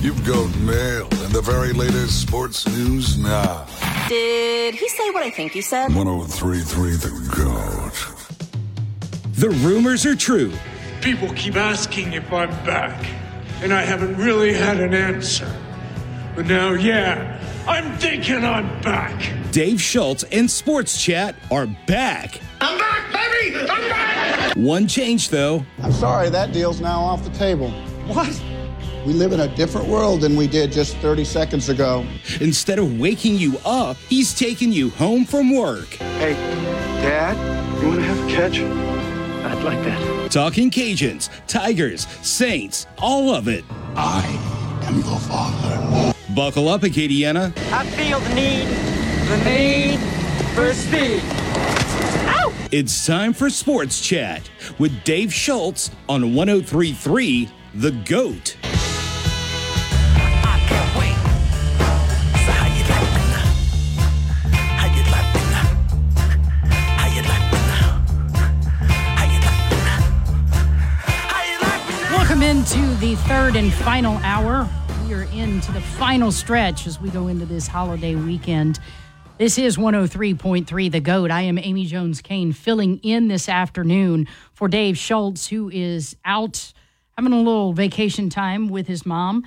You've got mail and the very latest sports news now. Did he say what I think he said? 1033 The Goat. The rumors are true. People keep asking if I'm back, and I haven't really had an answer. But now, yeah, I'm thinking I'm back. Dave Schultz and Sports Chat are back. I'm back, baby! I'm back! One change, though. I'm sorry, that deal's now off the table. What? We live in a different world than we did just 30 seconds ago. Instead of waking you up, he's taking you home from work. Hey, Dad, you want to have a catch? I'd like that. Talking Cajuns, Tigers, Saints, all of it. I am your father. Buckle up, Acadiana. I feel the need, the need for speed. It's time for Sports Chat with Dave Schultz on 1033 The Goat. The third and final hour. We are into the final stretch as we go into this holiday weekend. This is 103.3 The Goat. I am Amy Jones Kane filling in this afternoon for Dave Schultz, who is out having a little vacation time with his mom.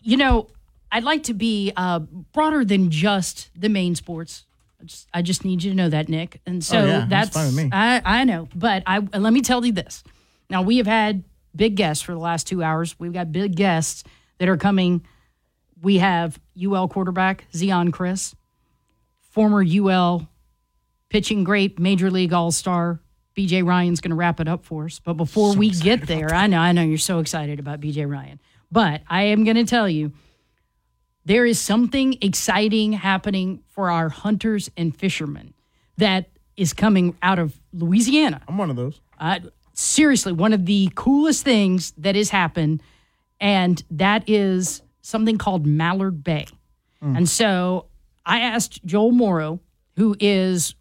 You know, I'd like to be uh, broader than just the main sports. I just, I just need you to know that, Nick. And so Oh, yeah, that's, that's fine with me. I, I know, but I let me tell you this. Now we have had big guests for the last two hours. We've got big guests that are coming. We have UL quarterback Zeon Chriss, former UL pitching great Major League All Star. BJ Ryan's going to wrap it up for us. But before we get there, I know, I know you're so excited about BJ Ryan. But I am going to tell you, there is something exciting happening for our hunters and fishermen that is coming out of Louisiana. I'm one of those. Uh, seriously, one of the coolest things that has happened, and that is something called Mallard Bay. Mm. And so I asked Joel Morrow, who is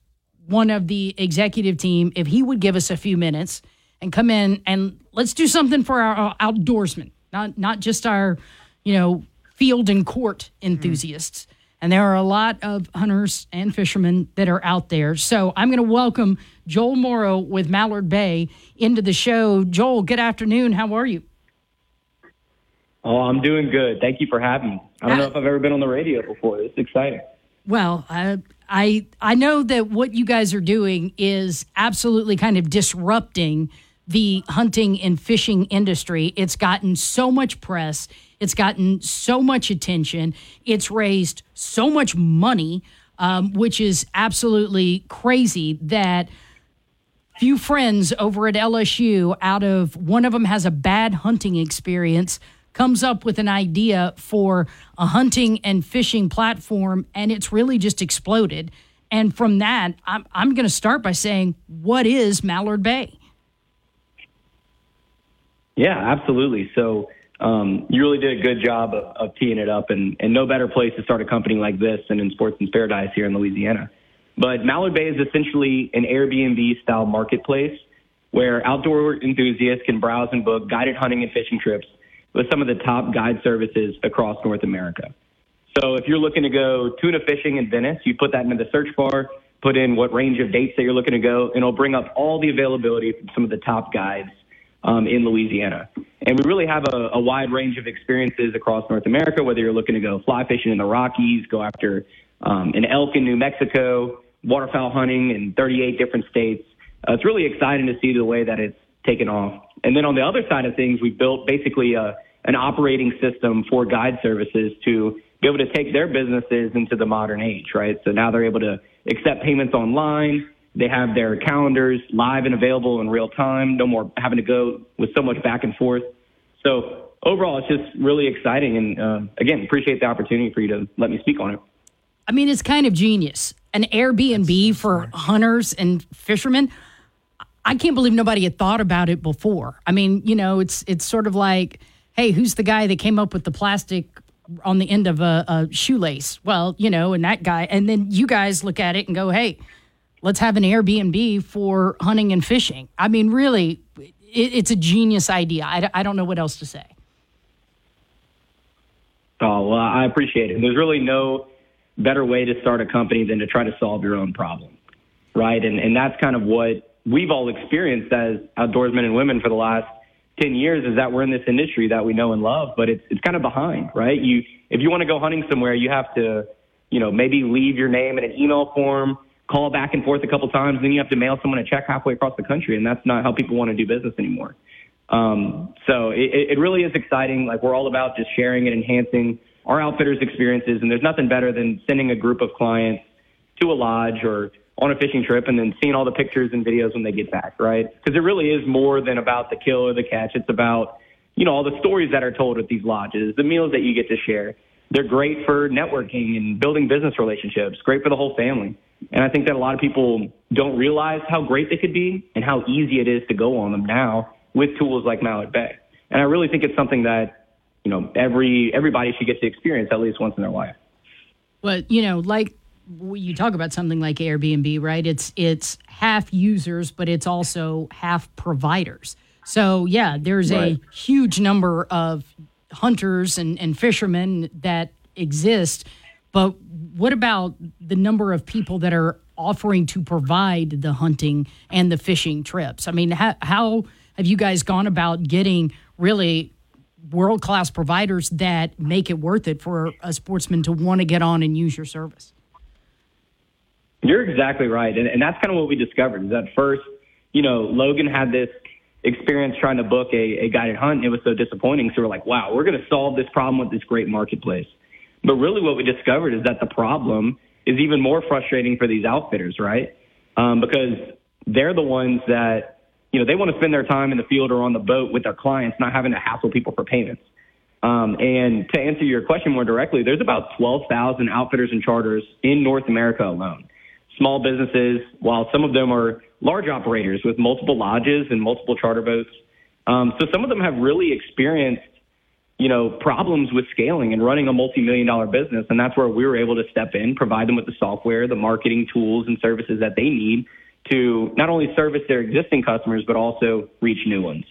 one of the executive team, if he would give us a few minutes and come in and let's do something for our, outdoorsmen, not not just our, you know, field and court mm. enthusiasts. And there are a lot of hunters and fishermen that are out there. So I'm going to welcome Joel Morrow with Mallard Bay into the show. Joel, good afternoon. How are you? Oh, I'm doing good. Thank you for having me. I don't know if I've ever been on the radio before. It's exciting. Well, I I I know that what you guys are doing is absolutely kind of disrupting the hunting and fishing industry. It's gotten so much press. It's gotten so much attention. It's raised so much money, um, which is absolutely crazy. That a few friends over at LSU, out of one of them has a bad hunting experience, comes up with an idea for a hunting and fishing platform, and it's really just exploded. And from that, I'm, I'm going to start by saying, what is Mallard Bay? Yeah, absolutely. So um, you really did a good job of, of teeing it up, and, and no better place to start a company like this than in Sportsman's Paradise here in Louisiana. But Mallard Bay is essentially an Airbnb style marketplace where outdoor enthusiasts can browse and book guided hunting and fishing trips with some of the top guide services across North America. So if you're looking to go tuna fishing in Venice, you put that into the search bar, put in what range of dates that you're looking to go, and it'll bring up all the availability from some of the top guides um, in Louisiana. And we really have a, a wide range of experiences across North America, whether you're looking to go fly fishing in the Rockies, go after um, an elk in New Mexico, waterfowl hunting in 38 different states. Uh, it's really exciting to see the way that it's taken off. And then on the other side of things, we built basically a, an operating system for guide services to be able to take their businesses into the modern age, right? So now they're able to accept payments online. They have their calendars live and available in real time. No more having to go with so much back and forth. So overall, it's just really exciting. And uh, again, appreciate the opportunity for you to let me speak on it. I mean, it's kind of genius. An Airbnb for hunters and fishermen. I can't believe nobody had thought about it before. I mean, you know, it's it's sort of like, hey, who's the guy that came up with the plastic on the end of a, a shoelace? Well, you know, and that guy, and then you guys look at it and go, hey, let's have an Airbnb for hunting and fishing. I mean, really, it, it's a genius idea. I, I don't know what else to say. Oh, well, I appreciate it. There's really no better way to start a company than to try to solve your own problem, right? And, and that's kind of what we've all experienced as outdoorsmen and women for the last 10 years is that we're in this industry that we know and love, but it's, it's kind of behind, right? You, if you want to go hunting somewhere, you have to, you know, maybe leave your name in an email form, call back and forth a couple times, then you have to mail someone a check halfway across the country. And that's not how people want to do business anymore. Um, so it, it really is exciting. Like we're all about just sharing and enhancing our outfitters' experiences, and there's nothing better than sending a group of clients to a lodge or on a fishing trip and then seeing all the pictures and videos when they get back, right? Because it really is more than about the kill or the catch. It's about, you know, all the stories that are told at these lodges, the meals that you get to share. They're great for networking and building business relationships, great for the whole family. And I think that a lot of people don't realize how great they could be and how easy it is to go on them now with tools like Mallard Bay. And I really think it's something that, you know, every everybody should get to experience at least once in their life. But you know, like you talk about something like Airbnb, right? It's it's half users, but it's also half providers. So yeah, there's Right. a huge number of hunters and, and fishermen that exist. But what about the number of people that are offering to provide the hunting and the fishing trips? I mean, how, how have you guys gone about getting really world class providers that make it worth it for a sportsman to want to get on and use your service? You're exactly right. And, and that's kind of what we discovered is at first, you know, Logan had this experience trying to book a, a guided hunt. And it was so disappointing. So we're like, wow, we're going to solve this problem with this great marketplace. But really what we discovered is that the problem is even more frustrating for these outfitters, right? Um, because they're the ones that, you know, they want to spend their time in the field or on the boat with their clients, not having to hassle people for payments. Um, and to answer your question more directly, there's about 12,000 outfitters and charters in North America alone. Small businesses, while some of them are large operators with multiple lodges and multiple charter boats. Um, so some of them have really experienced, you know, problems with scaling and running a multi-million dollar business. And that's where we were able to step in, provide them with the software, the marketing tools and services that they need to not only service their existing customers, but also reach new ones.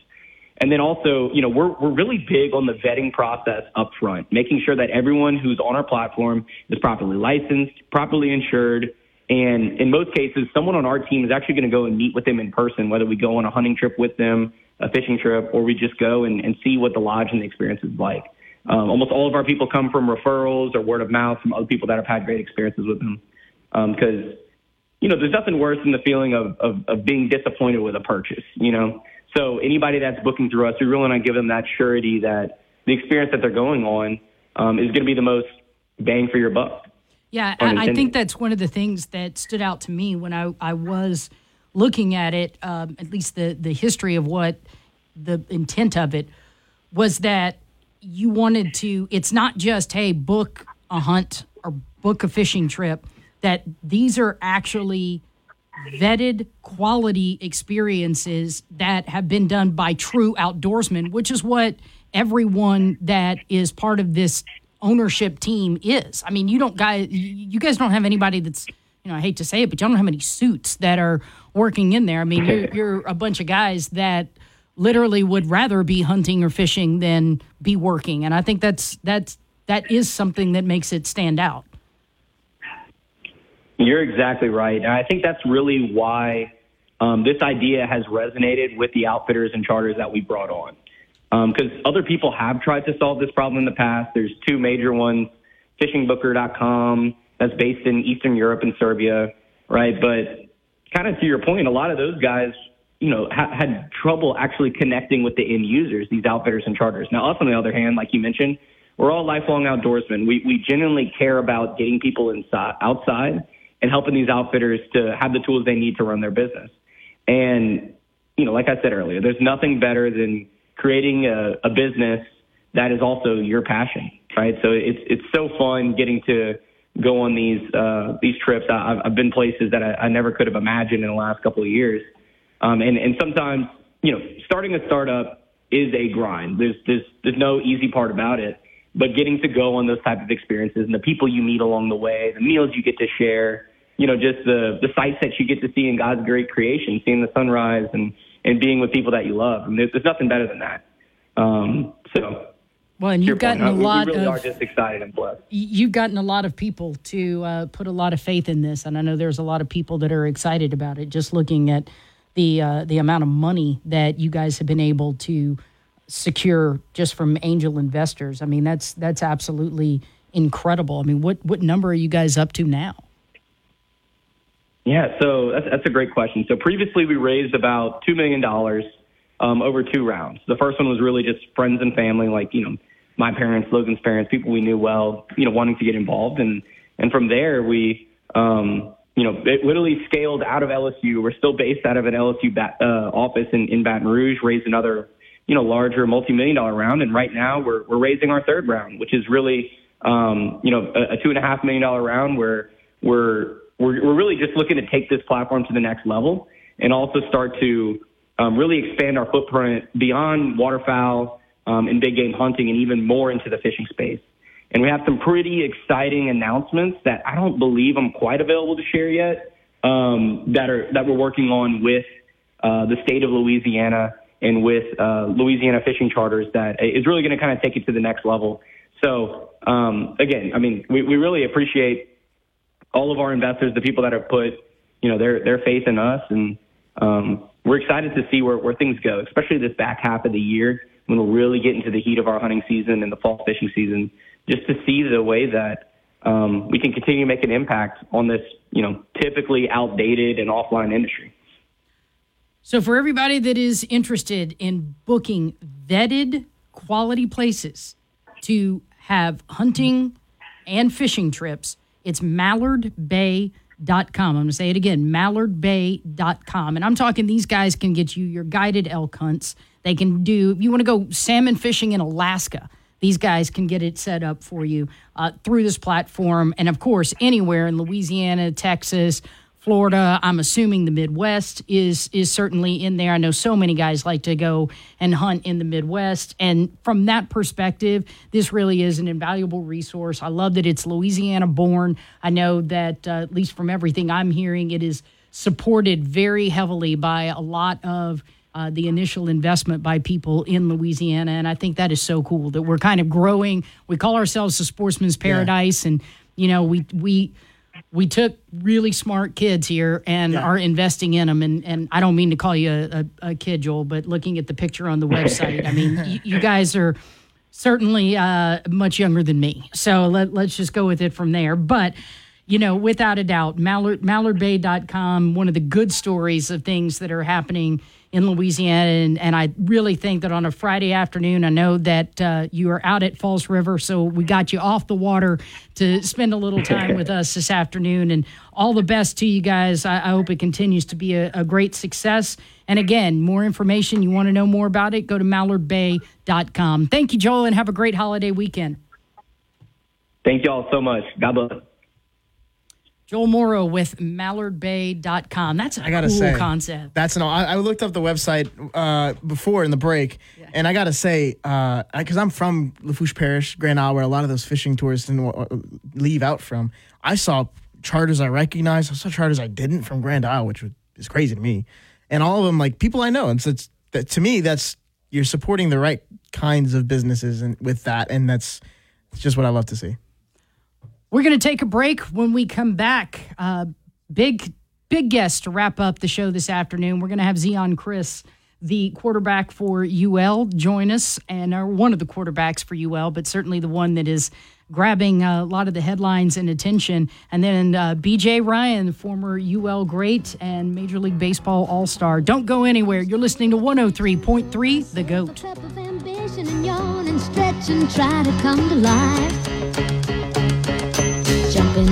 And then also, you know, we're, we're really big on the vetting process up front, making sure that everyone who's on our platform is properly licensed, properly insured. And in most cases, someone on our team is actually going to go and meet with them in person, whether we go on a hunting trip with them, a fishing trip, or we just go and, and see what the lodge and the experience is like. Um, almost all of our people come from referrals or word of mouth from other people that have had great experiences with them. Because, you know, there's nothing worse than the feeling of, of, of being disappointed with a purchase, you know? So anybody that's booking through us, we really want to give them that surety that the experience that they're going on um, is going to be the most bang for your buck. Yeah, I, I think that's one of the things that stood out to me when I, I was looking at it, um, at least the, the history of what the intent of it was that you wanted to, it's not just, hey, book a hunt or book a fishing trip, that these are actually vetted quality experiences that have been done by true outdoorsmen, which is what everyone that is part of this ownership team is. I mean, you don't guys, you guys don't have anybody that's, you know, I hate to say it, but you don't have any suits that are working in there. I mean, you're, you're a bunch of guys that literally would rather be hunting or fishing than be working, and I think that's that's that is something that makes it stand out. You're exactly right. And I think that's really why um, this idea has resonated with the outfitters and charters that we brought on. Because other people have tried to solve this problem in the past. There's two major ones fishingbooker.com, that's based in Eastern Europe and Serbia, right? But kind of to your point, a lot of those guys, you know, ha- had trouble actually connecting with the end users, these outfitters and charters. Now, us on the other hand, like you mentioned, we're all lifelong outdoorsmen. We we genuinely care about getting people inside, outside, and helping these outfitters to have the tools they need to run their business. And you know, like I said earlier, there's nothing better than creating a, a business that is also your passion, right? So it's it's so fun getting to go on these uh, these trips. I, I've- been places that I, I never could have imagined in the last couple of years, um, and and sometimes you know starting a startup is a grind. There's there's there's no easy part about it, but getting to go on those type of experiences and the people you meet along the way, the meals you get to share, you know, just the the sights that you get to see in God's great creation, seeing the sunrise and and being with people that you love. Mean, there's, there's nothing better than that. Um, so Well, and you've gotten point, a lot we really of are just excited and blessed. you've gotten a lot of people to uh, put a lot of faith in this, and I know there's a lot of people that are excited about it. Just looking at the uh, the amount of money that you guys have been able to secure just from angel investors, I mean that's that's absolutely incredible. I mean, what what number are you guys up to now? Yeah, so that's, that's a great question. So previously we raised about $2 million um, over two rounds. The first one was really just friends and family, like, you know, my parents, Logan's parents, people we knew well, you know, wanting to get involved. And, and from there, we, um, you know, it literally scaled out of LSU. We're still based out of an LSU bat, uh, office in, in Baton Rouge, raised another, you know, larger multi-million dollar round. And right now we're, we're raising our third round, which is really, um, you know, a, a two and a half million dollar round where we're, we're, we're really just looking to take this platform to the next level and also start to um, really expand our footprint beyond waterfowl um, and big game hunting and even more into the fishing space. And we have some pretty exciting announcements that I don't believe I'm quite available to share yet um, that are that we're working on with uh, the state of Louisiana and with uh, Louisiana fishing charters that is really going to kind of take it to the next level. So um, again, I mean, we, we really appreciate all of our investors, the people that have put, you know, their their faith in us, and um, we're excited to see where, where things go, especially this back half of the year when we'll really get into the heat of our hunting season and the fall fishing season, just to see the way that um, we can continue to make an impact on this, you know, typically outdated and offline industry. So, for everybody that is interested in booking vetted quality places to have hunting and fishing trips, it's mallardbay.com. I'm going to say it again mallardbay.com. And I'm talking these guys can get you your guided elk hunts. They can do, if you want to go salmon fishing in Alaska, these guys can get it set up for you uh, through this platform. And of course, anywhere in Louisiana, Texas, Florida, I'm assuming the Midwest is is certainly in there. I know so many guys like to go and hunt in the Midwest, and from that perspective, this really is an invaluable resource. I love that it's Louisiana born. I know that uh, at least from everything I'm hearing, it is supported very heavily by a lot of uh, the initial investment by people in Louisiana, and I think that is so cool that we're kind of growing. We call ourselves a sportsman's paradise, and you know we we we took really smart kids here and are investing in them. And, and I don't mean to call you a, a, a kid, Joel, but looking at the picture on the website, I mean, you, you guys are certainly uh, much younger than me. So let, let's just go with it from there. But, you know, without a doubt, Mallard, mallardbay.com, one of the good stories of things that are happening in Louisiana. And, and I really think that on a Friday afternoon, I know that uh, you are out at Falls River, so we got you off the water to spend a little time with us this afternoon. And all the best to you guys. I, I hope it continues to be a, a great success. And again, more information, you want to know more about it, go to mallardbay.com. Thank you, Joel, and have a great holiday weekend. Thank you all so much. God bless. Joel Morrow with mallardbay.com. That's a I gotta cool say, concept. That's no. I, I looked up the website uh, before in the break, and I gotta say, because I'm from Lafourche Parish, Grand Isle, where a lot of those fishing tourists uh, leave out from. I saw charters I recognized. I saw charters I didn't from Grand Isle, which is crazy to me, and all of them like people I know. And so it's that, to me, that's you're supporting the right kinds of businesses and with that, and that's just what I love to see. We're going to take a break. When we come back, uh, big big guest to wrap up the show this afternoon. We're going to have Zeon Chriss, the quarterback for UL, join us, and are one of the quarterbacks for UL, but certainly the one that is grabbing a lot of the headlines and attention. And then uh, BJ Ryan, former UL great and Major League Baseball All Star. Don't go anywhere. You're listening to 103.3 The Goat.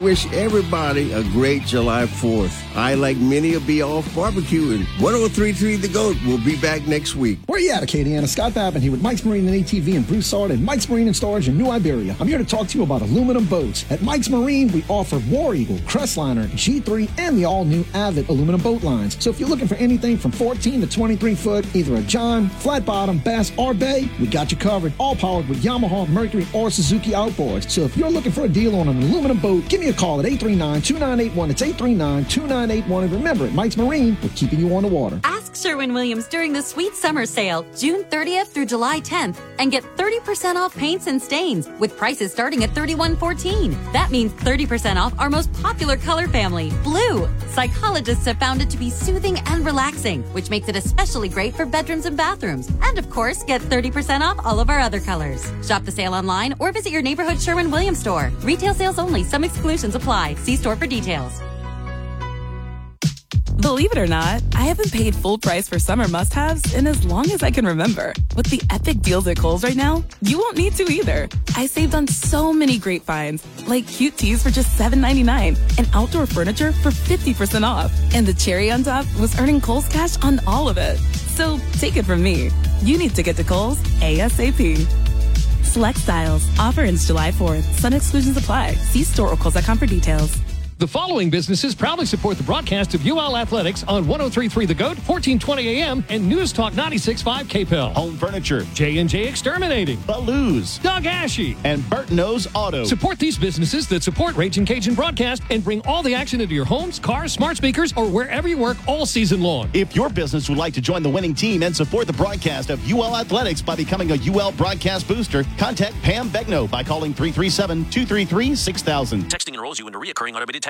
Wish everybody a great July 4th. I, like many, will be off barbecuing. 1033 The Goat will be back next week. Where you at, Acadiana? Scott Babin here with Mike's Marine and ATV and Bruce Sard and Mike's Marine and Storage in New Iberia. I'm here to talk to you about aluminum boats. At Mike's Marine, we offer War Eagle, Crestliner, G3, and the all-new Avid aluminum boat lines. So if you're looking for anything from 14 to 23 foot, either a John, flat bottom, bass, or bay, we got you covered. All powered with Yamaha, Mercury, or Suzuki outboards. So if you're looking for a deal on an aluminum boat, give me a call at 839-2981. It's 839-2981. And remember, at Mike's Marine, we're keeping you on the water. Ask Sherwin Williams during the sweet summer sale, June 30th through July 10th, and get 30% off paints and stains with prices starting at $31.14. That means 30% off our most popular color family, blue. Psychologists have found it to be soothing and relaxing, which makes it especially great for bedrooms and bathrooms. And of course, get 30% off all of our other colors. Shop the sale online or visit your neighborhood Sherwin Williams store. Retail sales only, some exclusions apply. See store for details. Believe it or not, I haven't paid full price for summer must haves in as long as I can remember. With the epic deals at Kohl's right now, you won't need to either. I saved on so many great finds, like cute tees for just $7.99 and outdoor furniture for 50% off. And the cherry on top was earning Kohl's cash on all of it. So take it from me. You need to get to Kohl's ASAP. Select styles. Offer ends July 4th. Some exclusions apply. See store or Kohl's.com for details. The following businesses proudly support the broadcast of UL Athletics on 1033 The Goat, 1420 AM, and News Talk 96.5 KPEL. Home Furniture, J&J Exterminating, Baloo's, Doug Ashy, and Burton's Auto. Support these businesses that support Ragin' Cajun broadcast and bring all the action into your homes, cars, smart speakers, or wherever you work all season long. If your business would like to join the winning team and support the broadcast of UL Athletics by becoming a UL broadcast booster, contact Pam Begno by calling 337-233-6000. Texting enrolls you into reoccurring automated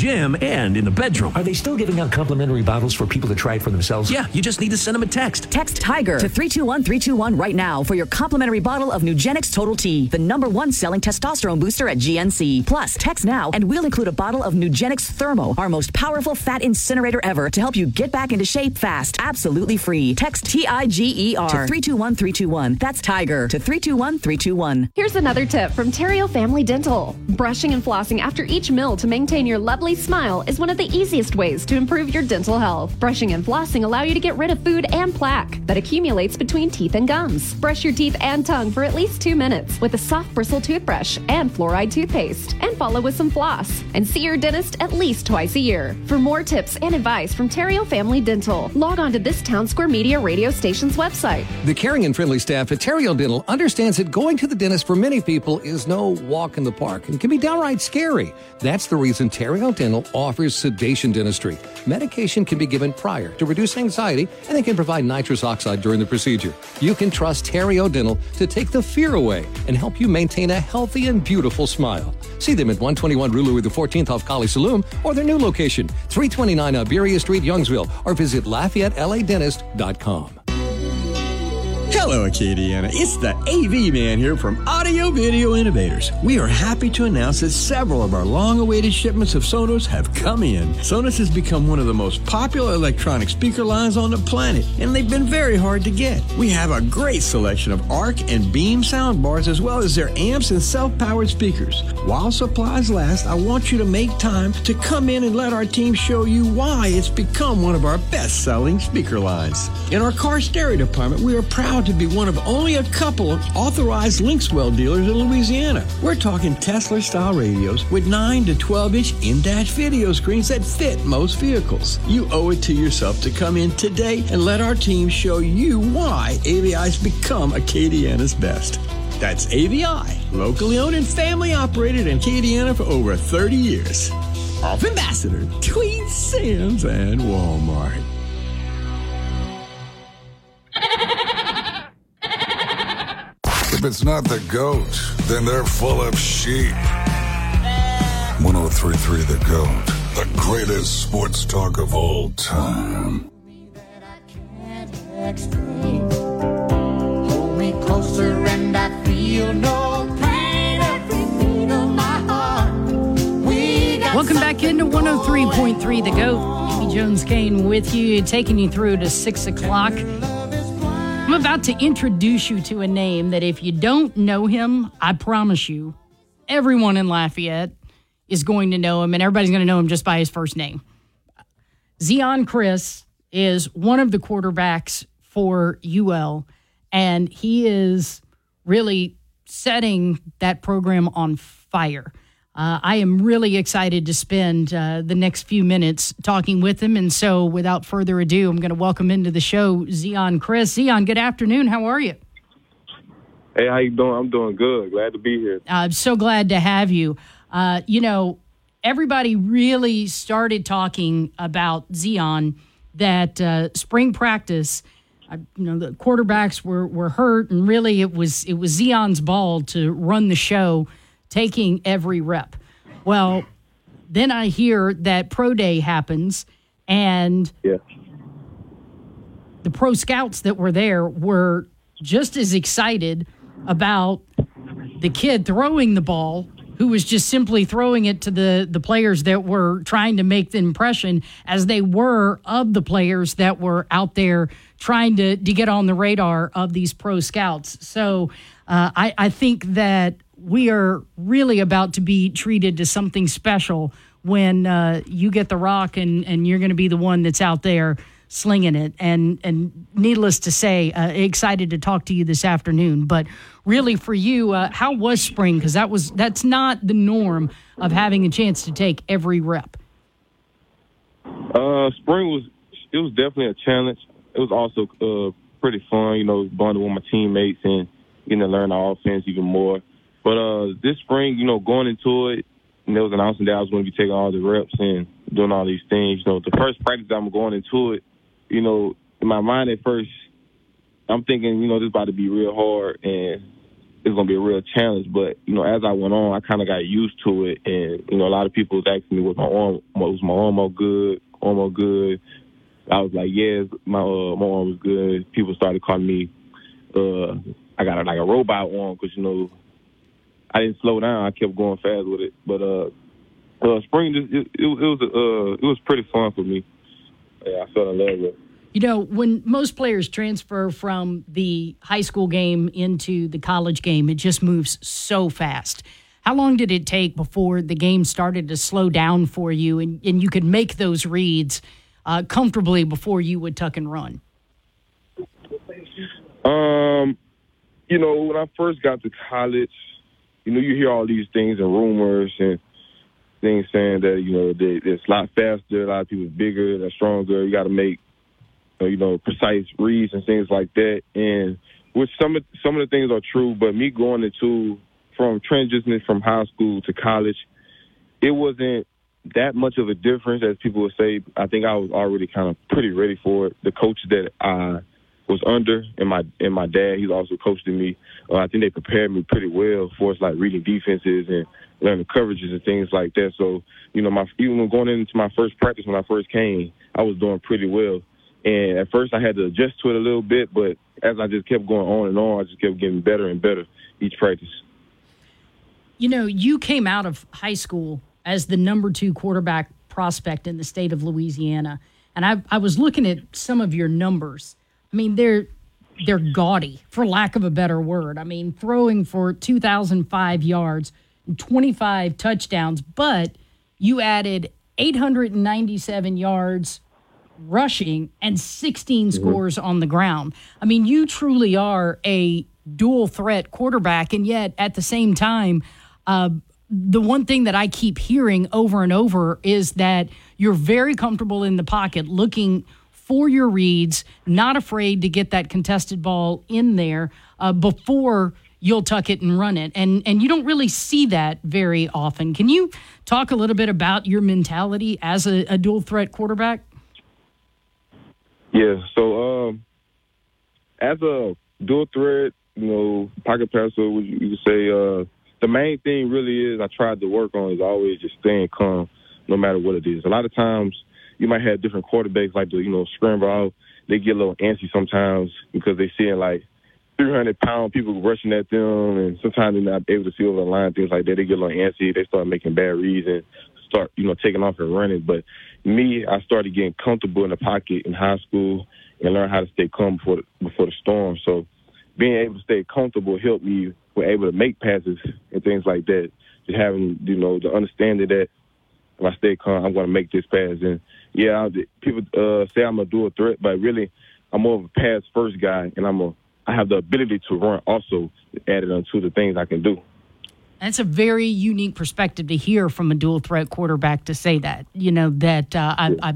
gym, and in the bedroom. Are they still giving out complimentary bottles for people to try it for themselves? Yeah, you just need to send them a text. Text Tiger to 321321 right now for your complimentary bottle of Nugenix Total T, the number one selling testosterone booster at GNC. Plus, text now and we'll include a bottle of Nugenix Thermo, our most powerful fat incinerator ever to help you get back into shape fast. Absolutely free. Text T I G E R to 321321. That's Tiger to 321321. Here's another tip from Terrio Family Dental. Brushing and flossing after each meal to maintain your lovely smile is one of the easiest ways to improve your dental health. Brushing and flossing allow you to get rid of food and plaque that accumulates between teeth and gums. Brush your teeth and tongue for at least two minutes with a soft bristle toothbrush and fluoride toothpaste, and follow with some floss. And see your dentist at least twice a year. For more tips and advice from Terrio Family Dental, log on to this Town Square Media radio station's website. The caring and friendly staff at Terrio Dental understands that going to the dentist for many people is no walk in the park and can be downright scary. That's the reason Terrio Dental offers sedation dentistry. Medication can be given prior to reduce anxiety and they can provide nitrous oxide during the procedure. You can trust Terrio Dental to take the fear away and help you maintain a healthy and beautiful smile. See them at 121 Rue Louis XIV off Kaliste Saloom or their new location, 329 Iberia Street, Youngsville, or visit LafayetteLADentist.com. Hello, Acadiana. It's the AV man here from Audio Video Innovators. We are happy to announce that several of our long awaited shipments of Sonos have come in. Sonos has become one of the most popular electronic speaker lines on the planet, and they've been very hard to get. We have a great selection of ARC and Beam soundbars, as well as their amps and self powered speakers. While supplies last, I want you to make time to come in and let our team show you why it's become one of our best selling speaker lines. In our car stereo department, we are proud to be one of only a couple of authorized Linkswell dealers in Louisiana. We're talking Tesla style radios with 9 to 12 inch in dash video screens that fit most vehicles. You owe it to yourself to come in today and let our team show you why AVI's become Acadiana's best. That's AVI, locally owned and family operated in Acadiana for over 30 years. Off Ambassador, Tweed Sam's, and Walmart. If it's not the goat, then they're full of sheep. 1033 The Goat, the greatest sports talk of all time. Hold me closer and I feel no pain. Every beat of my heart. We got Welcome back into 103.3 The Goat. Amy Jones Kane with you, taking you through to 6 o'clock. I'm about to introduce you to a name that if you don't know him, I promise you, everyone in Lafayette is going to know him, and everybody's going to know him just by his first name. Zeon Chriss is one of the quarterbacks for UL, and he is really setting that program on fire. Uh, I am really excited to spend uh, the next few minutes talking with him. And so, without further ado, I'm going to welcome into the show Zeon Chriss. Zeon, good afternoon. How are you? Hey, how you doing? I'm doing good. Glad to be here. I'm so glad to have you. Uh, you know, everybody really started talking about Zeon that uh, spring practice. Uh, you know, the quarterbacks were were hurt, and really it was it was Zeon's ball to run the show, taking every rep. Well, then I hear that pro day happens, and Yeah. the pro scouts that were there were just as excited about the kid throwing the ball who was just simply throwing it to the the players that were trying to make the impression as they were of the players that were out there trying to to get on the radar of these pro scouts so uh, I, I think that we are really about to be treated to something special when uh, you get the rock and and you're going to be the one that's out there slinging it. And and needless to say, uh, excited to talk to you this afternoon. But really, for you, uh, how was spring? Because that was that's not the norm of having a chance to take every rep. Uh, spring was it was definitely a challenge. It was also uh, pretty fun, you know, bonding with my teammates and getting to learn our offense even more. But uh, this spring, you know, going into it, and there was announcing that I was going to be taking all the reps and doing all these things. You know, the first practice I'm going into it, you know, in my mind at first, I'm thinking, you know, this is about to be real hard and it's going to be a real challenge. But, you know, as I went on, I kind of got used to it. And, you know, a lot of people was asking me, was my arm, was my arm all good? Arm all good? I was like, yes, my, uh, my arm was good. People started calling me, uh, I got a, like a robot arm because, you know, I didn't slow down. I kept going fast with it. But, uh, uh, spring, just, it, it, it was, uh, it was pretty fun for me. Yeah, I fell in love with it. You know, when most players transfer from the high school game into the college game, it just moves so fast. How long did it take before the game started to slow down for you and, and you could make those reads uh, comfortably before you would tuck and run? Um, you know, when I first got to college, you know, you hear all these things and rumors and things saying that you know they, it's a lot faster, a lot of people bigger, they're stronger. You got to make uh, you know precise reads and things like that. And which some of some of the things are true, but me going into from transitioning from high school to college, it wasn't that much of a difference as people would say. I think I was already kind of pretty ready for it. The coach that I was under and my and my dad, he's also coaching me. Uh, I think they prepared me pretty well for us, like reading defenses and learning coverages and things like that. So, you know, my even going into my first practice when I first came, I was doing pretty well. And at first, I had to adjust to it a little bit, but as I just kept going on and on, I just kept getting better and better each practice. You know, you came out of high school as the number two quarterback prospect in the state of Louisiana. And I, I was looking at some of your numbers. I mean, they're they're gaudy, for lack of a better word. I mean, throwing for 2,005 yards, 25 touchdowns, but you added 897 yards rushing and 16 scores on the ground. I mean, you truly are a dual threat quarterback, and yet at the same time, uh, the one thing that I keep hearing over and over is that you're very comfortable in the pocket, looking for your reads, not afraid to get that contested ball in there uh, before you'll tuck it and run it. And and you don't really see that very often. Can you talk a little bit about your mentality as a, a dual threat quarterback? Yeah. So, um, as a dual threat, you know, pocket passer, you you could say, uh, the main thing really is I tried to work on is always just staying calm, no matter what it is. A lot of times you might have different quarterbacks like the you know scramble. They get a little antsy sometimes because they seeing like 300 pound people rushing at them, and sometimes they're not able to see over the line, things like that. They get a little antsy. They start making bad reads and start, you know, taking off and running. But me, I started getting comfortable in the pocket in high school and learn how to stay calm before before the storm. So being able to stay comfortable helped me. We're able to make passes and things like that. Just having, you know, the understanding that if I stay calm, I'm going to make this pass. And yeah, I, people uh, say I'm a dual threat, but really, I'm more of a pass first guy, and I'm a I have the ability to run also added onto the things I can do. That's a very unique perspective to hear from a dual threat quarterback to say that. You know that uh, I, I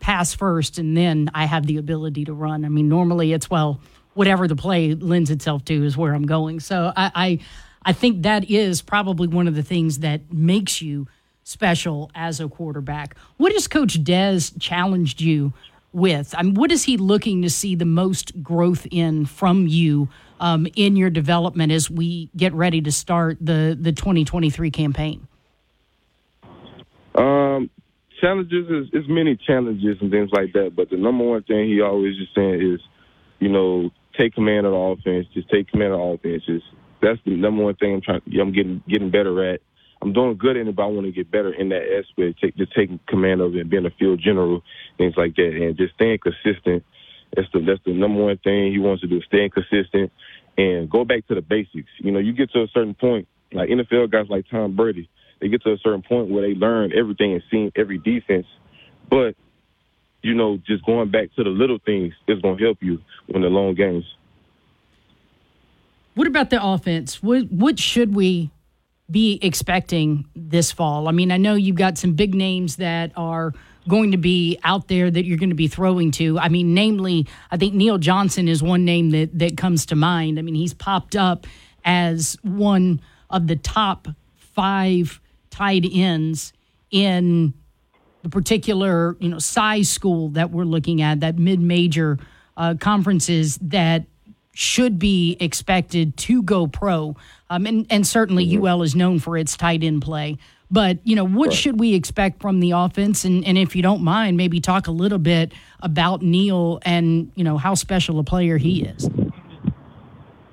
pass first and then I have the ability to run. I mean, normally it's well, whatever the play lends itself to is where I'm going. So I, I, I think that is probably one of the things that makes you special as a quarterback. What has Coach Dez challenged you with? I mean, what is he looking to see the most growth in from you um, in your development as we get ready to start the the 2023 campaign? Um, challenges is, is many challenges and things like that, but the number one thing he always just saying is, you know, take command of the offense. Just take command of the offense. Just, that's the number one thing I'm trying. I'm getting getting better at. I'm doing good in it, but I want to get better in that aspect. Take, just taking command of it, being a field general, things like that, and just staying consistent. That's the that's the number one thing he wants to do. Staying consistent and go back to the basics. You know, you get to a certain point, like NFL guys like Tom Brady, they get to a certain point where they learn everything and see every defense, but you know, just going back to the little things is going to help you in the long games. What about the offense? What what should we be expecting this fall? I mean, I know you've got some big names that are going to be out there that you're going to be throwing to. I mean, namely, I think Neal Johnson is one name that that comes to mind. I mean, he's popped up as one of the top five tight ends in the particular you know size school that we're looking at, that mid major uh, conferences that should be expected to go pro. Um, and, and certainly UL is known for its tight end play. But, you know, what should we expect from the offense? And, and if you don't mind, maybe talk a little bit about Neal and, you know, how special a player he is.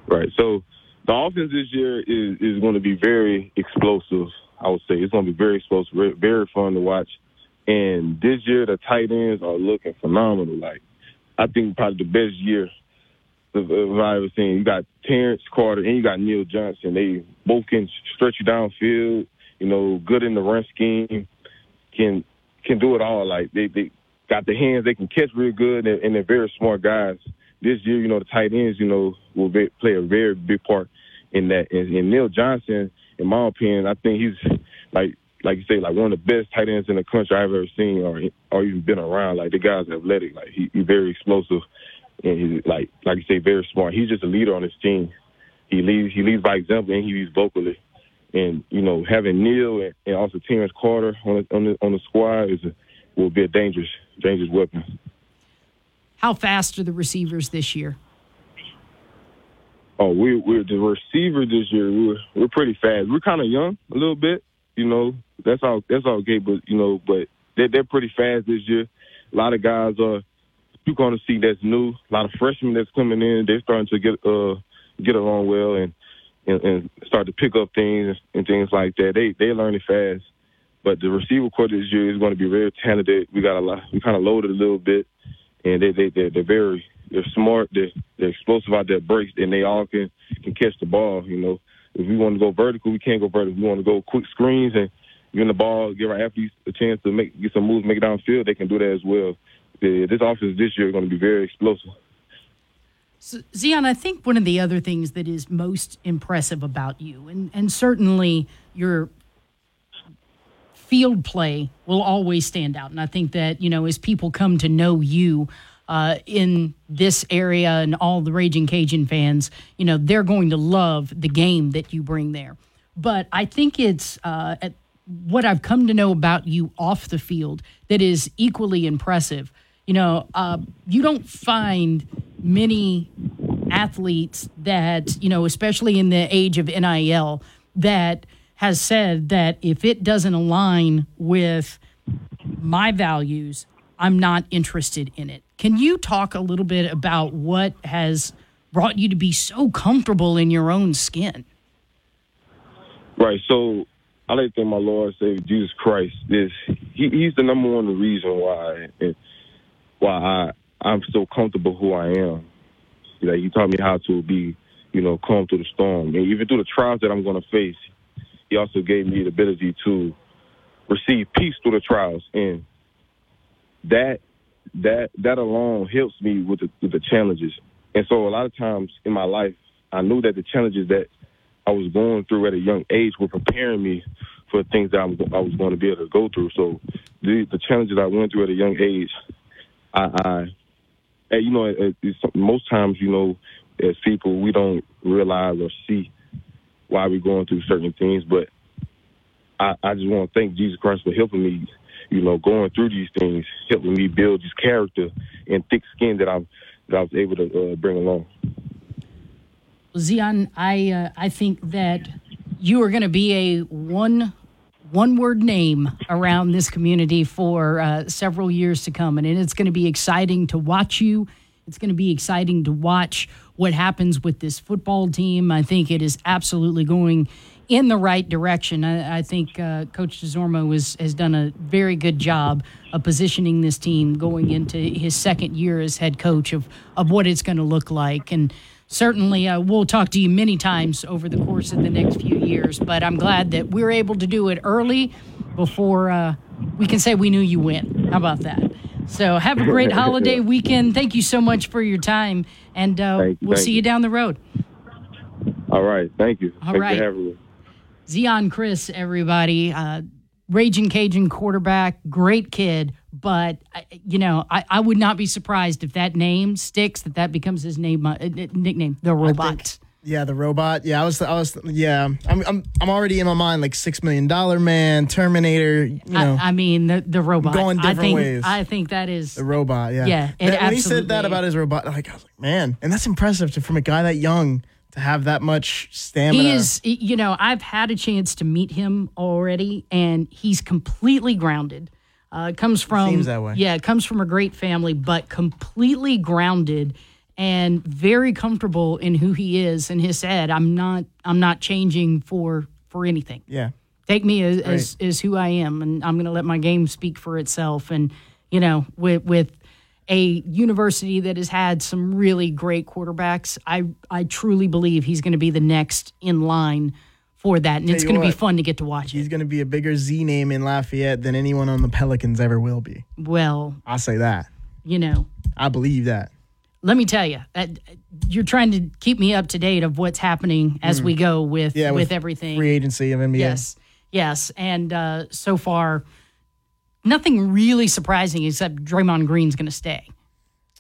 Right. So the offense this year is, is going to be very explosive, I would say. It's going to be very explosive, very fun to watch. And this year, the tight ends are looking phenomenal. Like, I think probably the best year of, of I've ever seen. You got Terrance Carter and you got Neal Johnson. They both can stretch you downfield. You know, good in the run scheme. Can can do it all. Like they they got the hands. They can catch real good, and, and they're very smart guys. This year, you know, the tight ends, you know, will be, play a very big part in that. And, and Neal Johnson, in my opinion, I think he's like like you say, like one of the best tight ends in the country I've ever seen or or even been around. Like the guy's athletic, like he, he's very explosive, and he's like like you say, very smart. He's just a leader on his team. He leads he leads by example and he leads vocally. And you know, having Neal and, and also Terrance Carter on the, on the on the squad is a, will be a dangerous dangerous weapon. How fast are the receivers this year? Oh, we we're the receiver this year. We're we're pretty fast. We're kind of young a little bit, you know. That's all. That's all okay, but you know, but they're they're pretty fast this year. A lot of guys are you're going to see that's new. A lot of freshmen that's coming in. They're starting to get uh get along well and and, and start to pick up things and things like that. They they learning fast. But the receiver core this year is going to be very talented. We got a lot. We kind of loaded a little bit, and they they they're, they're very they're smart. They're, they're explosive out there breaks, and they all can can catch the ball. You know, if we want to go vertical, we can't go vertical. We want to go quick screens and give the ball, give our athletes a chance to make get some moves, make it downfield. They can do that as well. Yeah, this offense this year is going to be very explosive. So, Zeon, I think one of the other things that is most impressive about you, and, and certainly your field play will always stand out. And I think that, you know, as people come to know you uh, in this area and all the Ragin' Cajun fans, you know, they're going to love the game that you bring there. But I think it's uh, at what I've come to know about you off the field that is equally impressive. You know, uh, you don't find many athletes that, you know, especially in the age of NIL, that has said that if it doesn't align with my values, I'm not interested in it. Can you talk a little bit about what has brought you to be so comfortable in your own skin? Right. So I like to thank my Lord Savior Jesus Christ. Is he, he's the number one reason why why I I'm so comfortable who I am. Like he taught me how to be, you know, calm through the storm. And even through the trials that I'm gonna face, he also gave me the ability to receive peace through the trials. And that that that alone helps me with the with the challenges. And so a lot of times in my life I knew that the challenges that I was going through at a young age were preparing me for things that I'm, I was going to be able to go through. So the the challenges I went through at a young age, I, I you know, most times, you know, as people, we don't realize or see why we're going through certain things. But I, I just want to thank Jesus Christ for helping me, you know, going through these things, helping me build this character and thick skin that I'm that I was able to uh, bring along. Zeon, I uh, I think that you are going to be a one one word name around this community for uh, several years to come, and it's going to be exciting to watch you. It's going to be exciting to watch what happens with this football team. I think it is absolutely going in the right direction. I, I think uh, Coach Desormeaux has, has done a very good job of positioning this team going into his second year as head coach of, of what it's going to look like. And certainly uh, we'll talk to you many times over the course of the next few years, but I'm glad that we're able to do it early before uh, we can say we knew you win. How about that? So have a great holiday weekend. Thank you so much for your time, and uh, Thank we'll thank see you you. down the road. All right, thank you. All Thanks right. for having me. Zeon Chriss, everybody, uh, Ragin' Cajun quarterback, great kid. But you know, I, I would not be surprised if that name sticks. That that becomes his name uh, nickname, the robot. Yeah, the robot. Yeah, I was. I was. Yeah, I'm. I'm. I'm already in my mind like Six Million Dollar Man, Terminator. You know, I, I mean, the the robot. Going I different think, ways. I think that is the robot. Yeah. Yeah, That- when he said that about his robot, like I was like, man, and that's impressive to, from a guy that young to have that much stamina. He is, you know, I've had a chance to meet him already, and he's completely grounded. Uh, comes from seems that way. Yeah, it comes from a great family, but completely grounded and very comfortable in who he is. And his head. "I'm not, I'm not changing for for anything. Yeah. Take me as as, as who I am, and I'm going to let my game speak for itself. And you know, with with a university that has had some really great quarterbacks, I I truly believe he's going to be the next in line for that, and Tell it's going to be fun to get to watch. He's going to be a bigger Z name in Lafayette than anyone on the Pelicans ever will be. Well, I'll say that. you know, I believe that. let me tell you, you're trying to keep me up to date of what's happening as Mm. we go with Yeah, with, with everything. Free agency of NBA. Yes, yes, and uh, so far, nothing really surprising except Draymond Green's going to stay.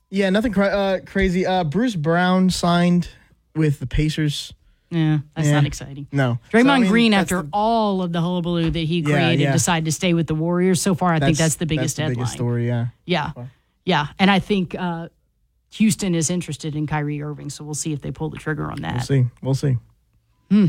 Yeah, nothing cra- uh, crazy. Uh, Bruce Brown signed with the Pacers. Yeah, that's Yeah. not exciting. No. Draymond So, I mean, Green, after the- all of the hullabaloo that he created, yeah. decided to stay with the Warriors. So far, I think that's the biggest that's the headline. biggest story. Yeah. Yeah, yeah, and I think uh, Houston is interested in Kyrie Irving, so we'll see if they pull the trigger on that. We'll see. We'll see. Hmm.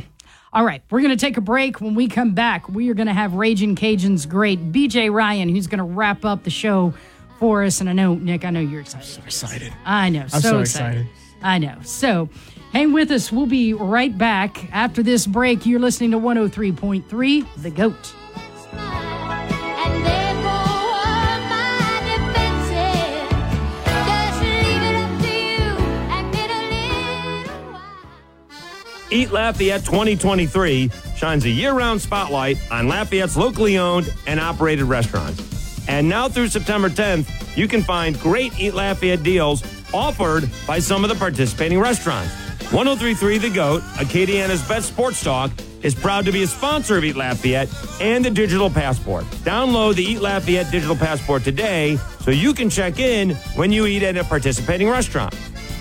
All right, we're going to take a break. When we come back, we are going to have Ragin' Cajun's great BJ Ryan, who's going to wrap up the show for us. And I know, Nick, I know you're excited. So excited. I know, I'm so, so excited. excited. I know. So hang with us. We'll be right back after this break. You're listening to 103.3 The Goat. Eat Lafayette 2023 shines a year round spotlight on Lafayette's locally owned and operated restaurants. And now through September 10th, you can find great Eat Lafayette deals offered by some of the participating restaurants. 1033 The Goat, Acadiana's best sports talk, is proud to be a sponsor of Eat Lafayette and the Digital Passport. Download the Eat Lafayette Digital Passport today so you can check in when you eat at a participating restaurant.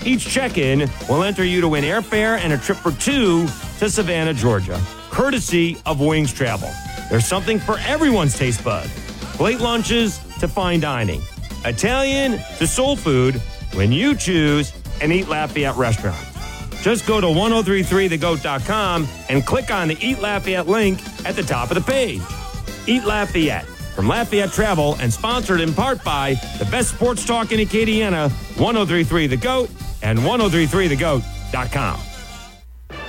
Each check in will enter you to win airfare and a trip for two to Savannah, Georgia, courtesy of Wings Travel. There's something for everyone's taste bud. Late lunches to fine dining, Italian to soul food when you choose an Eat Lafayette restaurant. Just go to 1033thegoat.com and click on the Eat Lafayette link at the top of the page. Eat Lafayette from Lafayette Travel and sponsored in part by the best sports talk in Acadiana, 1033 The Goat and 1033thegoat.com.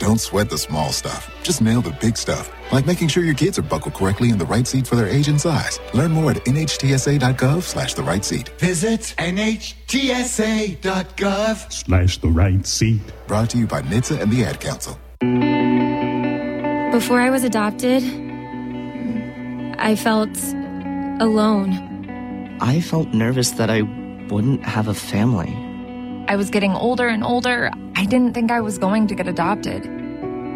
Don't sweat the small stuff. Just nail the big stuff. Like making sure your kids are buckled correctly in the right seat for their age and size. Learn more at nhtsa.gov slash the right seat. Visit nhtsa.gov Slash the right seat. Brought to you by NHTSA and the Ad Council. Before I was adopted, I felt alone. I felt nervous that I wouldn't have a family. I was getting older and older. I didn't think I was going to get adopted.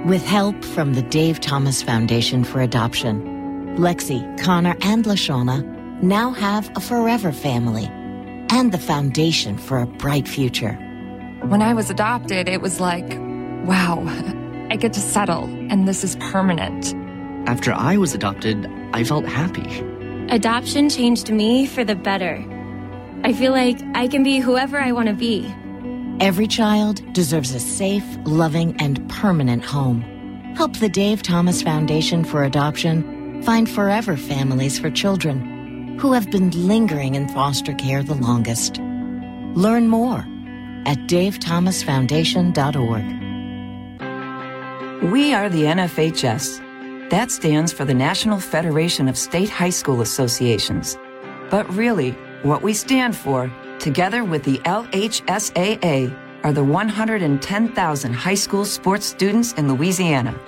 With help from the Dave Thomas Foundation for Adoption, Lexi, Connor, and Lashona now have a forever family and the foundation for a bright future. When I was adopted, it was like, wow, I get to settle, and this is permanent. After I was adopted, I felt happy. Adoption changed me for the better. I feel like I can be whoever I want to be. Every child deserves a safe, loving, and permanent home. Help the Dave Thomas Foundation for Adoption find forever families for children who have been lingering in foster care the longest. Learn more at davethomasfoundation.org. We are the NFHS. That stands for the National Federation of State High School Associations. But really, what we stand for, together with the LHSAA, are the 110,000 high school sports students in Louisiana.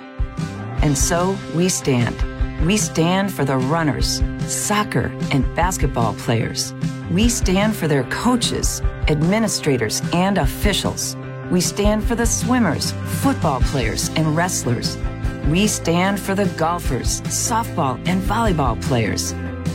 And so we stand. We stand for the runners, soccer, and basketball players. We stand for their coaches, administrators, and officials. We stand for the swimmers, football players, and wrestlers. We stand for the golfers, softball, and volleyball players.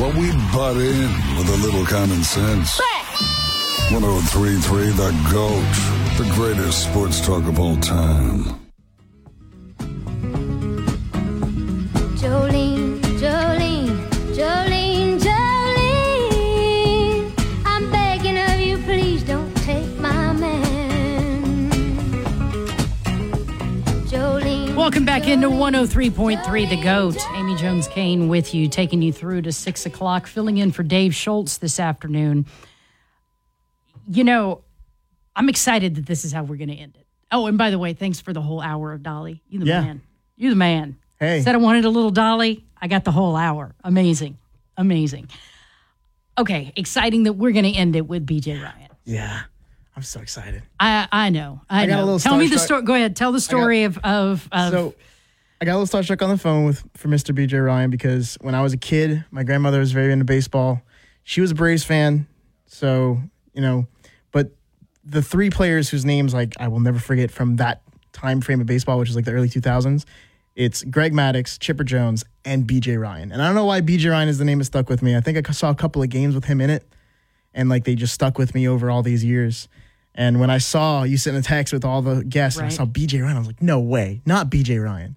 while we butt in with a little common sense. 1033 The GOAT, the greatest sports talk of all time. Welcome back into 103.3 The GOAT. Amy Jones Kane with you, taking you through to 6 o'clock, filling in for Dave Schultz this afternoon. You know, I'm excited that this is how we're going to end it. Oh, and by the way, thanks for the whole hour of Dolly. You the Yeah. man. You the man. Hey. Said I wanted a little Dolly. I got the whole hour. Amazing. Amazing. Okay, exciting that we're going to end it with BJ Ryan. Yeah. I'm so excited. I I know. I, I got a know. little Tell me the story. Go ahead. Tell the story of of, of so I got a little starstruck on the phone with for Mr. BJ Ryan because when I was a kid, my grandmother was very into baseball. She was a Braves fan, so you know, but the three players whose names like I will never forget from that time frame of baseball, which is like the early 2000s, it's Greg Maddux, Chipper Jones, and BJ Ryan. And I don't know why BJ Ryan is the name that stuck with me. I think I saw a couple of games with him in it, and like they just stuck with me over all these years. And when I saw you sent a text with all the guests, and I saw BJ Ryan, I was like, no way, not BJ Ryan.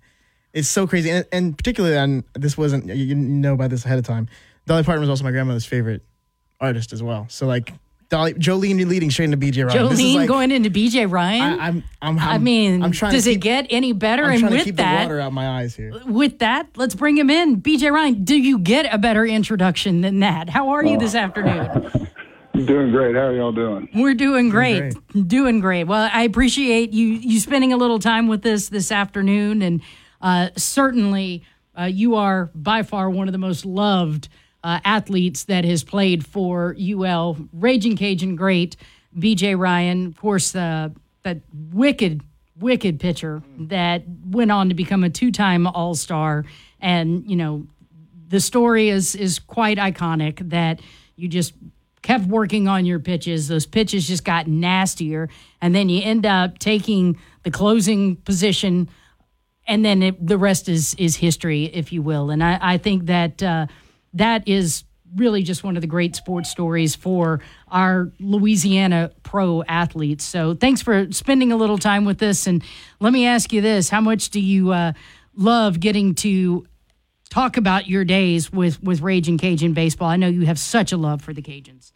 It's so crazy, and, and particularly, and this wasn't you know about this ahead of time. Dolly Parton was also my grandmother's favorite artist as well. So like Dolly, Jolene leading straight into BJ Ryan. This is Jolene like- going into BJ Ryan. I, I'm, I'm, I I'm- mean, I'm trying does to it get any better? I'm and trying with to keep that, the water out of my eyes here. with that, let's bring him in. BJ Ryan, do you get a better introduction than that? How are you oh. this afternoon? Doing great. How are y'all doing? We're doing great. Doing great. Well, I appreciate you you spending a little time with us this afternoon, and uh, certainly uh, you are by far one of the most loved uh, athletes that has played for UL. Ragin' Cajun great, BJ Ryan, of course, uh, that wicked wicked pitcher that went on to become a two time All Star, and you know the story is is quite iconic that you just kept working on your pitches. Those pitches just got nastier and then you end up taking the closing position and then it, the rest is is history if you will. And i, I think that uh, that is really just one of the great sports stories for our louisiana pro athletes. So thanks for spending a little time with us. And let me ask you this. How much do you uh, love getting to talk about your days with with Ragin' Cajun baseball. I know you have such a love for the Cajuns.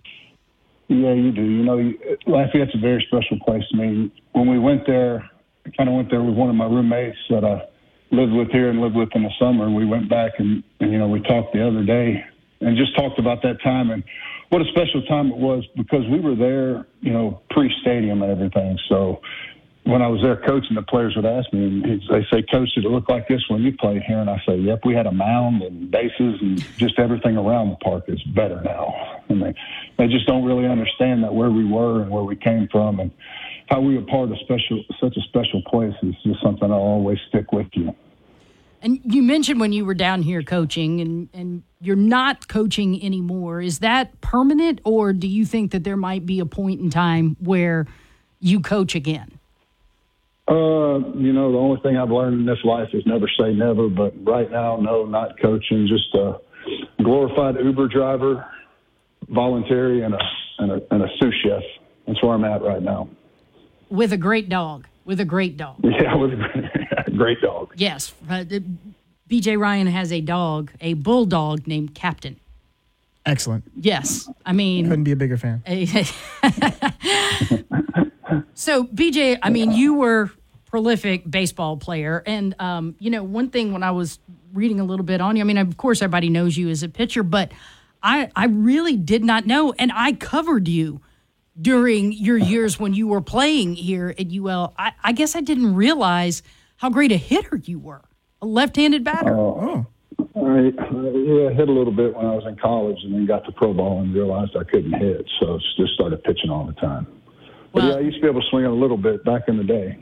Yeah, you do. You know, Lafayette's a very special place to me. When we went there, I kind of went there with one of my roommates that I lived with here and lived with in the summer. And we went back and, and you know, we talked the other day and just talked about that time and what a special time it was because we were there, you know, pre-stadium and everything. So when I was there coaching, the players would ask me, and they say, "Coach, did it look like this when you played here?" And I say, "Yep, we had a mound and bases and just everything around the park is better now." And they they just don't really understand that where we were and where we came from and how we were part of special such a special place is just something I'll always stick with you. And you mentioned when you were down here coaching and and you're not coaching anymore. Is that permanent or do you think that there might be a point in time where you coach again? Uh, you know, the only thing I've learned in this life is never say never. But right now, no, not coaching. Just a glorified Uber driver, voluntary, and a and a, and a sous chef. That's where I'm at right now. With a great dog. With a great dog. Yeah, with a great dog. Yes. Uh, BJ Ryan has a dog, a bulldog named Captain. Excellent. Yes. I mean, Couldn't be a bigger fan. so BJ, I mean, you were prolific baseball player, and um, you know, one thing when I was reading a little bit on you, I mean, of course, everybody knows you as a pitcher, but I I really did not know, and I covered you during your years when you were playing here at UL. I, I guess I didn't realize how great a hitter you were, a left-handed batter. Oh. I, yeah, hit a little bit when I was in college, and then got to pro ball and realized I couldn't hit, so just started pitching all the time. But yeah, I used to be able to swing it a little bit back in the day.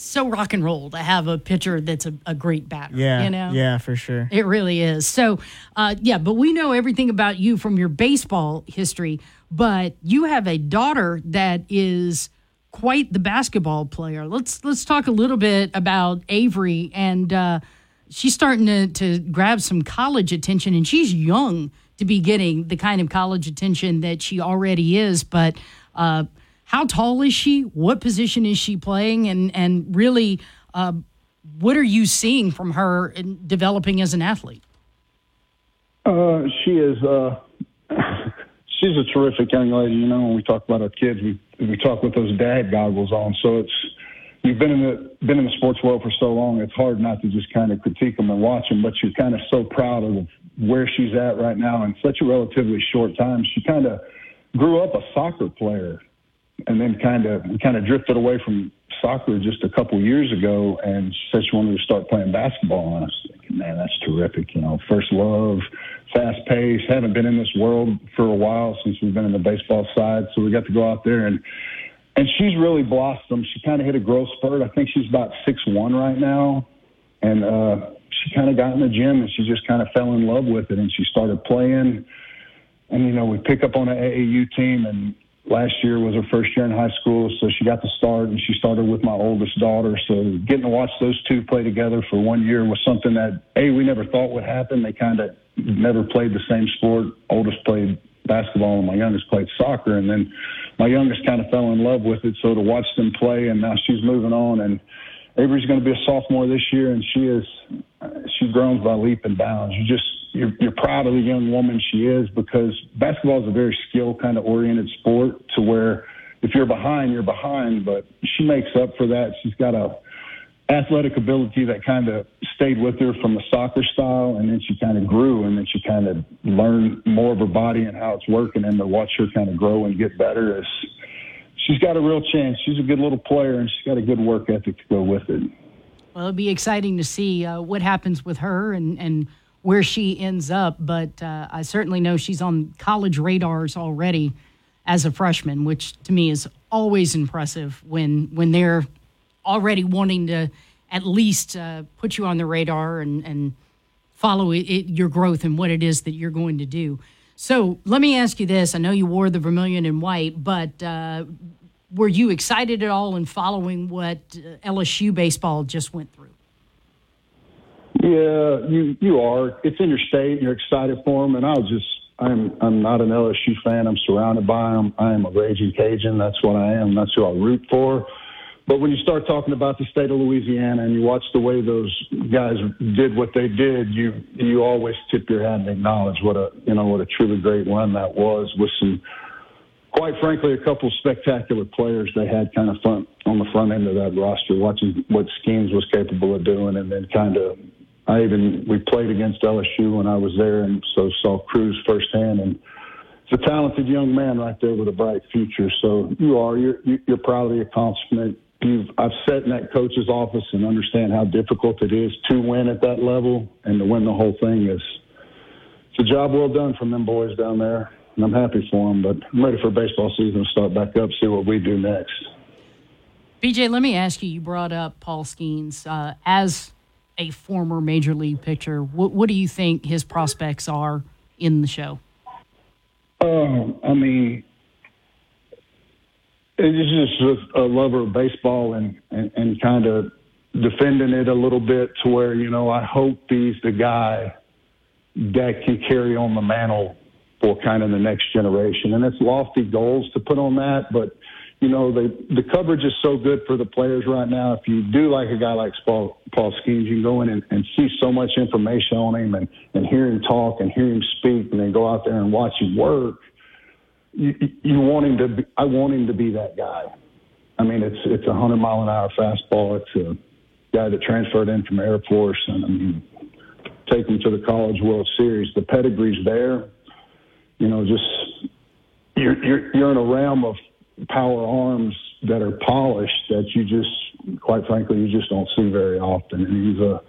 So rock and roll to have a pitcher that's a, a great batter. Yeah. you know. Yeah, for sure. It really is. So, uh, yeah, but we know everything about you from your baseball history. But you have a daughter that is quite the basketball player. Let's let's talk a little bit about Avery, and uh, she's starting to to grab some college attention, and she's young to be getting the kind of college attention that she already is. But uh, how tall is she? What position is she playing? And and really, uh, what are you seeing from her in developing as an athlete? Uh, she is. Uh, she's a terrific young lady. You know, when we talk about our kids, we we talk with those dad goggles on. So it's you've been in the been in the sports world for so long. It's hard not to just kind of critique them and watch them. But you're kind of so proud of where she's at right now in such a relatively short time. She kind of grew up a soccer player, and then kind of kind of drifted away from soccer just a couple years ago. And she said she wanted to start playing basketball. And I was thinking, man, that's terrific. You know, first love, fast pace. Haven't been in this world for a while since we've been in the baseball side, so we got to go out there and. And she's really blossomed. She kind of hit a growth spurt. I think she's about six one right now, and uh, she kind of got in the gym and she just kind of fell in love with it. And she started playing. And you know, we pick up on an AAU team, and last year was her first year in high school, so she got to start. And she started with my oldest daughter. So getting to watch those two play together for one year was something that a we never thought would happen. They kind of never played the same sport. Oldest played basketball, and my youngest played soccer. And then my youngest kind of fell in love with it. So to watch them play, and now she's moving on. And Avery's going to be a sophomore this year, and she is she's grown by leap and bounds. You just you're, you're proud of the young woman she is because basketball is a very skill kind of oriented sport to where if you're behind, you're behind, but she makes up for that. She's got a athletic ability that kind of stayed with her from the soccer style, and then she kind of grew, and then she kind of learned more of her body and how it's working, and to watch her kind of grow and get better is she's got a real chance. She's a good little player, and she's got a good work ethic to go with it. Well, it'll be exciting to see uh, what happens with her and, and where she ends up. But uh, I certainly know she's on college radars already as a freshman, which to me is always impressive when when they're already wanting to at least uh, put you on the radar and, and follow it, it, your growth and what it is that you're going to do. So let me ask you this: I know you wore the vermilion and white, but uh, were you excited at all in following what uh, LSU baseball just went through? Yeah, you you are. It's in your state. And you're excited for them, and I'll just. I'm I'm not an LSU fan. I'm surrounded by them. I am a Ragin' Cajun. That's what I am. That's who I root for. But when you start talking about the state of Louisiana and you watch the way those guys did what they did, you you always tip your hat and acknowledge what a you know what a truly great run that was with some quite frankly a couple spectacular players they had kind of front on the front end of that roster watching what Skenes was capable of doing and then kind of I even we played against LSU when I was there and so saw Crews firsthand and it's a talented young man right there with a bright future. So you are you're you're proud of the accomplishment. You've I've sat in that coach's office and understand how difficult it is to win at that level and to win the whole thing is it's a job well done from them boys down there. And I'm happy for them, but I'm ready for baseball season to start back up, see what we do next. BJ, let me ask you. You brought up Paul Skenes uh, as a former major league pitcher. What, what do you think his prospects are in the show? Um, I mean, it's just a lover of baseball and, and, and kind of defending it a little bit to where, you know, I hope he's the guy that can carry on the mantle for kind of the next generation. And it's lofty goals to put on that, but you know, the the coverage is so good for the players right now. If you do like a guy like Paul, Paul Skenes, you can go in and, and see so much information on him and, and hear him talk and hear him speak and then go out there and watch him work. You, you want him to be, I want him to be that guy. I mean, it's it's a hundred mile an hour fastball. It's a guy that transferred in from Air Force, and I mean, take him to the College World Series. The pedigree's there. You know, just you're you're you're in a realm of power arms that are polished that you just, quite frankly, you just don't see very often. And he's a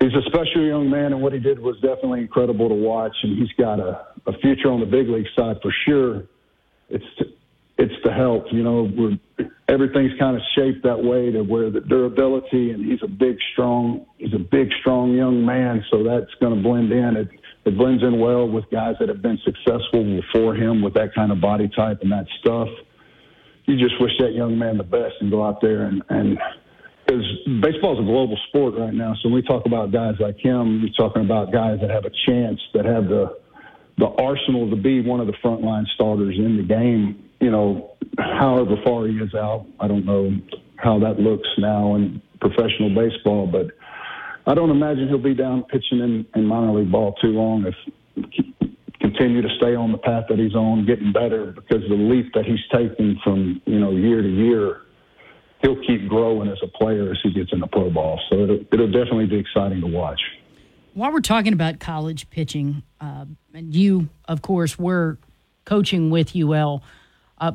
he's a special young man, and what he did was definitely incredible to watch. And he's got a, a future on the big league side for sure. It's to, it's to help. You know, we're everything's kind of shaped that way to where the durability, and he's a big, strong he's a big, strong young man, so that's going to blend in. It it blends in well with guys that have been successful before him with that kind of body type and that stuff you just wish that young man the best and go out there and and because baseball is a global sport right now. So when we talk about guys like him, we're talking about guys that have a chance that have the the arsenal to be one of the frontline starters in the game. You know, however far he is out, I don't know how that looks now in professional baseball, but I don't imagine he'll be down pitching in, in minor league ball too long if continue to stay on the path that he's on, getting better because the leap that he's taking from you know year to year, he'll keep growing as a player as he gets into pro ball. So it'll, it'll definitely be exciting to watch. While we're talking about college pitching, uh, and you, of course, were coaching with UL, uh,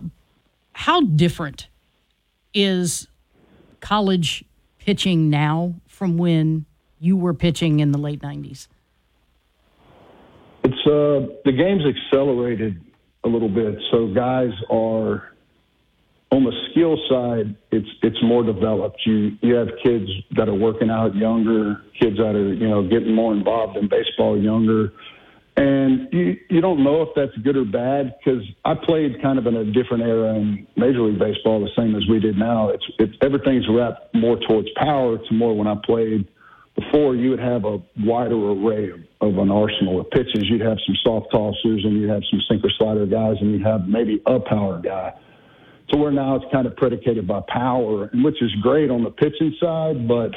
how different is college pitching now from when you were pitching in the late 90s? It's uh, the game's accelerated a little bit, so guys are on the skill side. It's it's more developed. You you have kids that are working out younger, kids that are you know getting more involved in baseball younger, and you you don't know if that's good or bad because I played kind of in a different era in Major League Baseball, the same as we did now. It's it's everything's wrapped more towards power to more when I played before you would have a wider array of, of an arsenal of pitches. You'd have some soft tossers and you'd have some sinker slider guys and you'd have maybe a power guy. To where now it's kind of predicated by power, which is great on the pitching side, but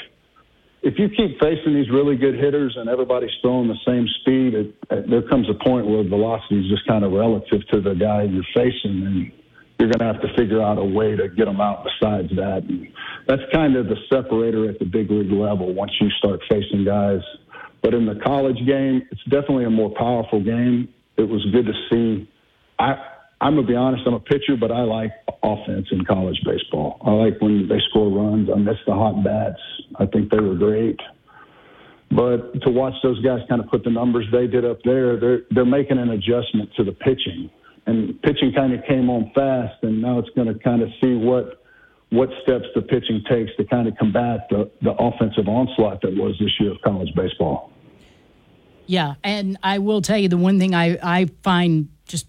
if you keep facing these really good hitters and everybody's throwing the same speed, it, it, there comes a point where velocity is just kind of relative to the guy you're facing, and you're going to have to figure out a way to get them out besides that. And that's kind of the separator at the big league level once you start facing guys. But in the college game, it's definitely a more powerful game. It was good to see. I I'm gonna be honest. I'm a pitcher, but I like offense in college baseball. I like when they score runs. I miss the hot bats. I think they were great. But to watch those guys kind of put the numbers they did up there, they're they're making an adjustment to the pitching, and pitching kind of came on fast, and now it's going to kind of see what what steps the pitching takes to kind of combat the the offensive onslaught that was this year of college baseball. Yeah, and I will tell you the one thing I, I find just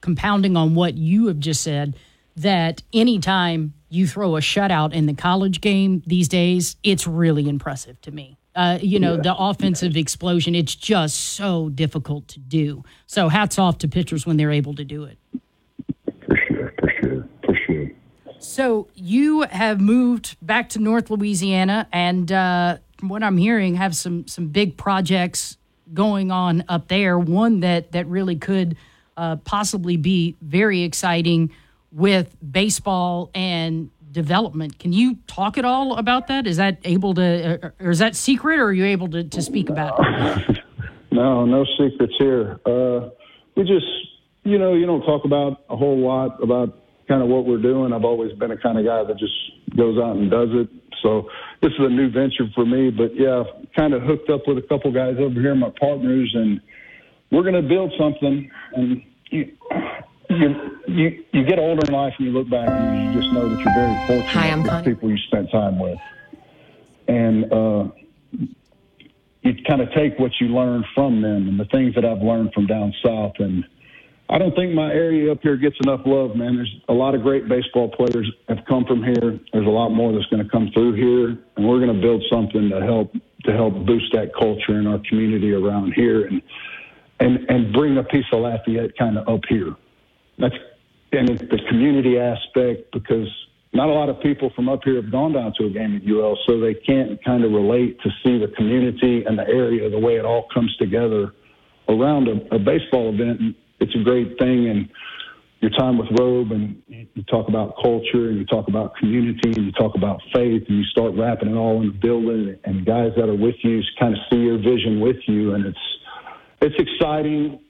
compounding on what you have just said that anytime you throw a shutout in the college game these days, it's really impressive to me. Uh, you know, Yeah. the offensive explosion, it's just so difficult to do. So hats off to pitchers when they're able to do it. For sure. So you have moved back to North Louisiana, and uh, from what I'm hearing, have some some big projects going on up there. One that that really could uh, possibly be very exciting with baseball and development. Can you talk at all about that? Is that able to, or or is that secret, or are you able to, to speak about it? No, no secrets here. Uh, we just, you know, you don't talk about a whole lot about kind of what we're doing. I've always been a kind of guy that just goes out and does it. So this is a new venture for me. But yeah, kind of hooked up with a couple guys over here, my partners, and we're going to build something. And you, you, you get older in life and you look back and you just know that you're very fortunate Hi, with Connie. people you spent time with. And, uh, you kind of take what you learn from them and the things that I've learned from down south. And I don't think my area up here gets enough love, man. There's a lot of great baseball players have come from here. There's a lot more that's going to come through here, and we're going to build something to help to help boost that culture in our community around here, and and and bring a piece of Lafayette kind of up here. That's and the community aspect because not a lot of people from up here have gone down to a game at UL, so they can't kind of relate to see the community and the area, the way it all comes together around a, a baseball event. And It's a great thing, and your time with Robe, and you you talk about culture, and you talk about community, and you talk about faith, and you start wrapping it all in the building, and guys that are with you kind of see your vision with you, and it's it's exciting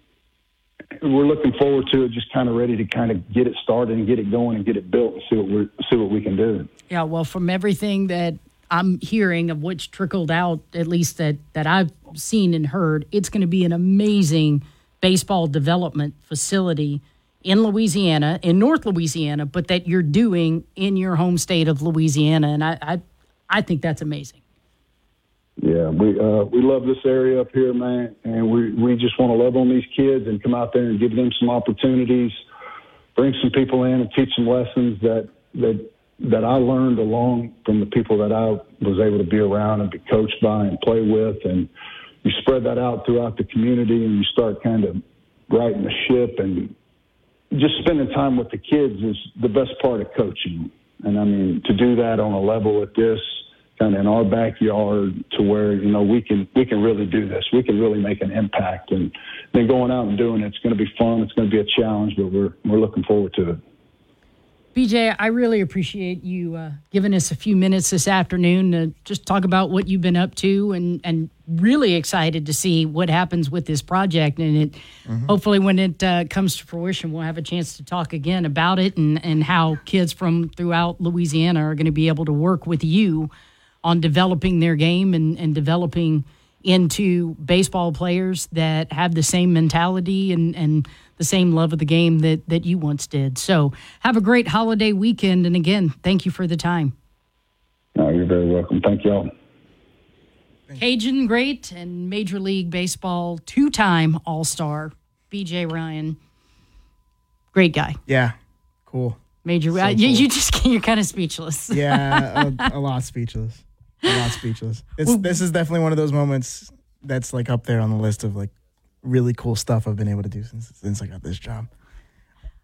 we're looking forward to it. Just kind of ready to kind of get it started and get it going and get it built and see what we see what we can do. Yeah, well, from everything that I'm hearing of which trickled out, at least that that I've seen and heard, it's going to be an amazing baseball development facility in Louisiana, in North Louisiana, but that you're doing in your home state of Louisiana, and I I, I think that's amazing. Yeah, we uh, we love this area up here, man, and we we just want to love on these kids and come out there and give them some opportunities, bring some people in and teach some lessons that that that I learned along from the people that I was able to be around and be coached by and play with, and you spread that out throughout the community, and you start kind of righting the ship, and just spending time with the kids is the best part of coaching, and I mean to do that on a level at this kind of in our backyard to where you know we can we can really do this. We can really make an impact, and then going out and doing it, it's going to be fun. It's going to be a challenge, but we're we're looking forward to it. BJ, I really appreciate you uh, giving us a few minutes this afternoon to just talk about what you've been up to, and and really excited to see what happens with this project. And it, hopefully, when it uh, comes to fruition, we'll have a chance to talk again about it and and how kids from throughout Louisiana are going to be able to work with you on developing their game and and developing into baseball players that have the same mentality and and the same love of the game that that you once did. So have a great holiday weekend, and again, thank you for the time. No, you're very welcome. Thank y'all. Cajun great and Major League Baseball two-time All-Star BJ Ryan, great guy. Yeah, cool. Major, So uh, you, you just you're kind of speechless. Yeah, a, a lot speechless. A lot speechless. It's, this is definitely one of those moments that's like up there on the list of like really cool stuff I've been able to do since since I got this job.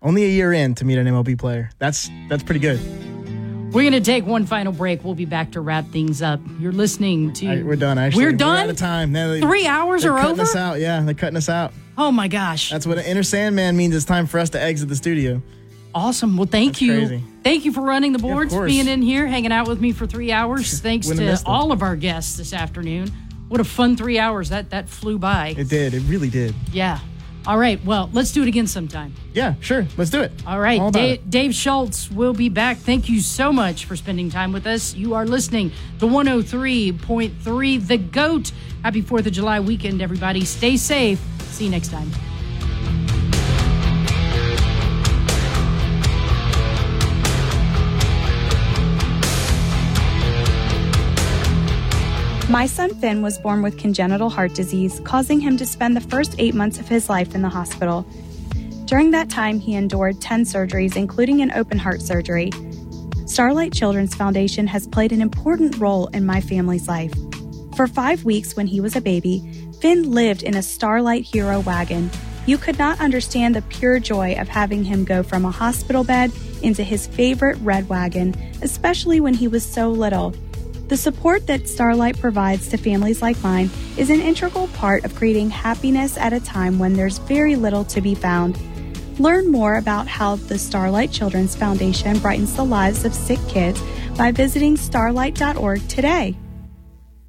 Only a year in to meet an MLB player. That's that's pretty good. We're going to take one final break. We'll be back to wrap things up. You're listening to. Right, we're done. Actually, We're done. We're out of time. Now they- Three hours are cutting over? us out. Yeah, they're cutting us out. Oh my gosh. That's what an inner Sandman means. It's time for us to exit the studio. Awesome. Well, thank That's you. crazy. Thank you for running the boards, course. being in here, hanging out with me for three hours. Thanks to all of our guests this afternoon. What a fun three hours. That that flew by. It did. It really did. Yeah. All right. Well, let's do it again sometime. Yeah, sure. Let's do it. All right. All Dave, it. Dave Schultz will be back. Thank you so much for spending time with us. You are listening to 103.3 The GOAT. Happy 4th of July weekend, everybody. Stay safe. See you next time. My son Finn was born with congenital heart disease, causing him to spend the first eight months of his life in the hospital. During that time, he endured 10 surgeries, including an open heart surgery. Starlight Children's Foundation has played an important role in my family's life. For five weeks when he was a baby, Finn lived in a Starlight Hero wagon. You could not understand the pure joy of having him go from a hospital bed into his favorite red wagon, especially when he was so little. The support that Starlight provides to families like mine is an integral part of creating happiness at a time when there's very little to be found. Learn more about how the Starlight Children's Foundation brightens the lives of sick kids by visiting starlight.org today.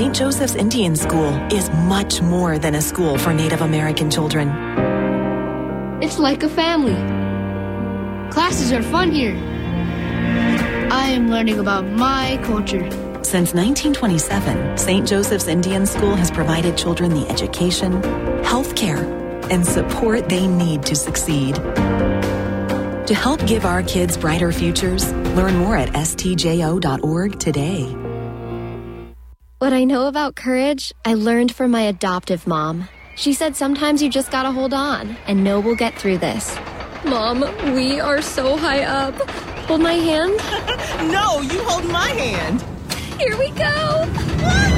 St. Joseph's Indian School is much more than a school for Native American children. It's like a family. Classes are fun here. I am learning about my culture. Since 1927, St. Joseph's Indian School has provided children the education, health care, and support they need to succeed. To help give our kids brighter futures, learn more at stjo.org today. What I know about courage, I learned from my adoptive mom. She said sometimes you just gotta hold on and know we'll get through this. Mom, we are so high up. Hold my hand. No, you hold my hand. Here we go.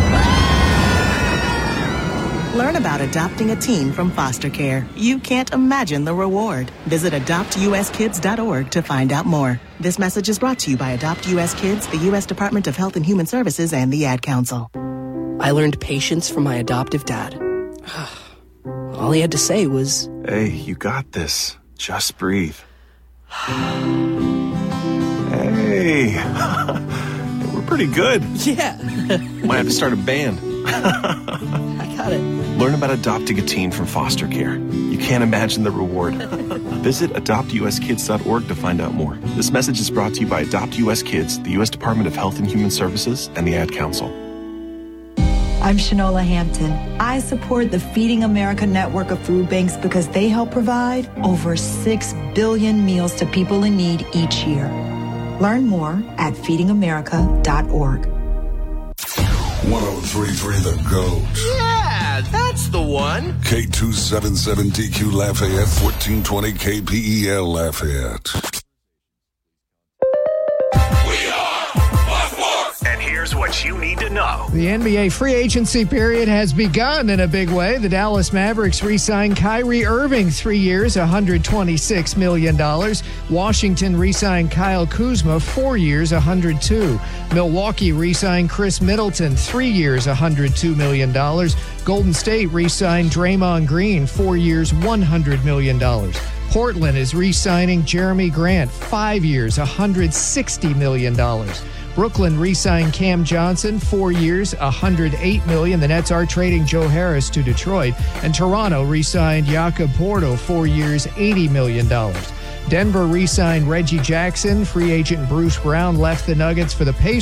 Learn about adopting a teen from foster care. You can't imagine the reward. Visit adoptuskids.org to find out more. This message is brought to you by Adopt US Kids, the U.S. Department of Health and Human Services, and the Ad Council. I learned patience from my adoptive dad. All he had to say was, Hey, you got this. Just breathe. Hey, we're pretty good. Yeah. Might have to start a band. I got it. Learn about adopting a teen from foster care. You can't imagine the reward. Visit adoptuskids.org to find out more. This message is brought to you by Adopt US Kids, the U.S. Department of Health and Human Services, and the Ad Council. I'm Shanola Hampton. I support the Feeding America network of food banks because they help provide over 6 billion meals to people in need each year. Learn more at feedingamerica.org. 1033 The GOAT. Yeah, that's the one. K277DQ Lafayette, 1420 KPEL Lafayette. Here's what you need to know. The NBA free agency period has begun in a big way. The Dallas Mavericks re signed Kyrie Irving, three years, $126 million. Washington re signed Kyle Kuzma, four years, 102. Milwaukee re signed Khris Middleton, three years, $102 million. Golden State re signed Draymond Green, four years, $100 million. Portland is re signing Jerami Grant, five years, $160 million. Brooklyn re-signed Cam Johnson, four years, 108 million. The Nets are trading Joe Harris to Detroit, and Toronto re-signed Jakob Poeltl, four years, 80 million dollars. Denver re-signed Reggie Jackson. Free agent Bruce Brown left the Nuggets for the Pacers.